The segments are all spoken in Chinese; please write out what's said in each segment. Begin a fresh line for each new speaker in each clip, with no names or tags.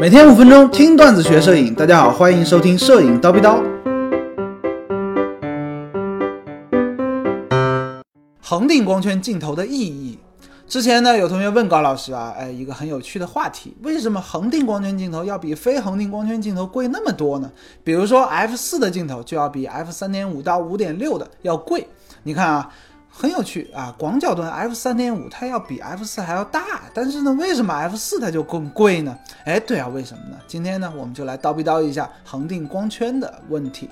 每天五分钟听段子学摄影，大家好，欢迎收听摄影叨逼叨。恒定光圈镜头的意义。之前呢，有同学问高老师啊，哎，一个很有趣的话题，为什么恒定光圈镜头要比非恒定光圈镜头贵那么多呢？比如说 f 四的镜头就要比 f 三点五到五点六的要贵。你看啊。很有趣啊，广角端 f 三点五它要比 f 四还要大，但是呢，为什么 f 四它就更贵呢？哎，对啊，为什么呢？今天呢，我们就来叨逼叨一下恒定光圈的问题。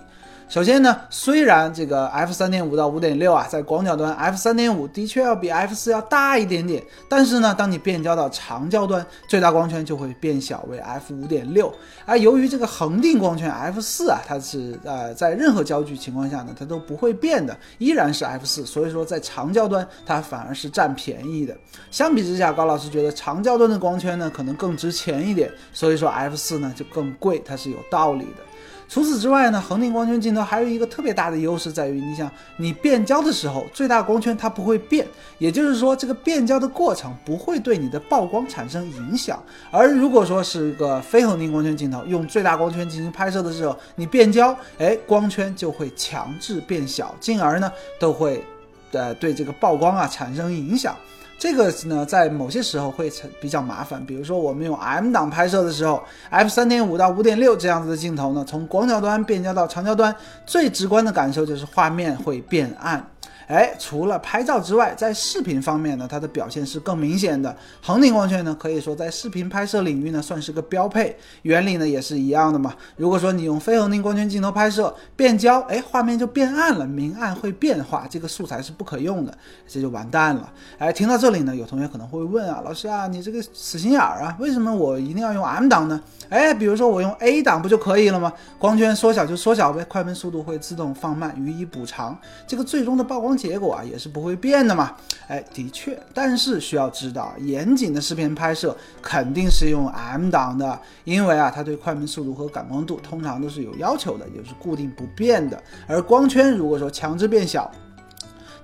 首先呢，虽然这个 f 三点五到五点六啊，在广角端 f 三点五的确要比 f 四要大一点点，但是呢，当你变焦到长焦端，最大光圈就会变小为 f 五点六。而由于这个恒定光圈 f 四啊，它是呃在任何焦距情况下呢，它都不会变的，依然是 f 四，所以说在长焦端它反而是占便宜的。相比之下，高老师觉得长焦端的光圈呢可能更值钱一点，所以说 f 四呢就更贵，它是有道理的。除此之外呢，恒定光圈镜头还有一个特别大的优势在于，你想你变焦的时候，最大光圈它不会变，也就是说这个变焦的过程不会对你的曝光产生影响。而如果说是一个非恒定光圈镜头，用最大光圈进行拍摄的时候，你变焦，哎，光圈就会强制变小，进而呢都会，呃，对这个曝光啊产生影响。这个呢，在某些时候会成比较麻烦，比如说我们用 M 档拍摄的时候，f 三点五到五点六这样子的镜头呢，从广角端变焦到长焦端，最直观的感受就是画面会变暗。哎，除了拍照之外，在视频方面呢，它的表现是更明显的。恒定光圈呢，可以说在视频拍摄领域呢，算是个标配。原理呢也是一样的嘛。如果说你用非恒定光圈镜头拍摄变焦，哎，画面就变暗了，明暗会变化，这个素材是不可用的，这就完蛋了。哎，听到这里呢，有同学可能会问啊，老师啊，你这个死心眼儿啊，为什么我一定要用 M 档呢？哎，比如说我用 A 档不就可以了吗？光圈缩小就缩小呗，快门速度会自动放慢，予以补偿，这个最终的曝光。结果啊也是不会变的嘛，哎，的确，但是需要知道，严谨的视频拍摄肯定是用 M 档的，因为啊，它对快门速度和感光度通常都是有要求的，也是固定不变的。而光圈如果说强制变小，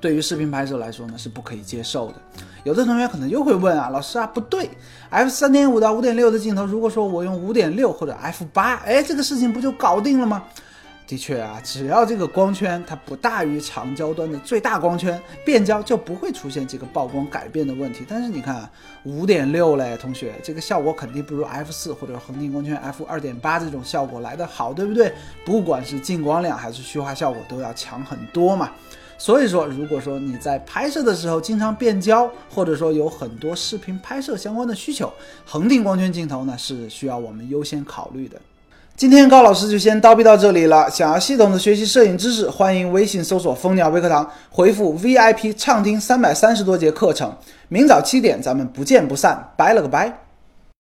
对于视频拍摄来说呢是不可以接受的。有的同学可能又会问啊，老师啊，不对，f 三点五到五点六的镜头，如果说我用五点六或者 f 八，哎，这个事情不就搞定了吗？的确啊，只要这个光圈它不大于长焦端的最大光圈，变焦就不会出现这个曝光改变的问题。但是你看五点六嘞，同学，这个效果肯定不如 f 四或者恒定光圈 f 二点八这种效果来得好，对不对？不管是进光量还是虚化效果都要强很多嘛。所以说，如果说你在拍摄的时候经常变焦，或者说有很多视频拍摄相关的需求，恒定光圈镜头呢是需要我们优先考虑的。今天高老师就先叨逼到这里了。想要系统的学习摄影知识，欢迎微信搜索“蜂鸟微课堂”，回复 VIP 畅听三百三十多节课程。明早七点，咱们不见不散。拜了个拜。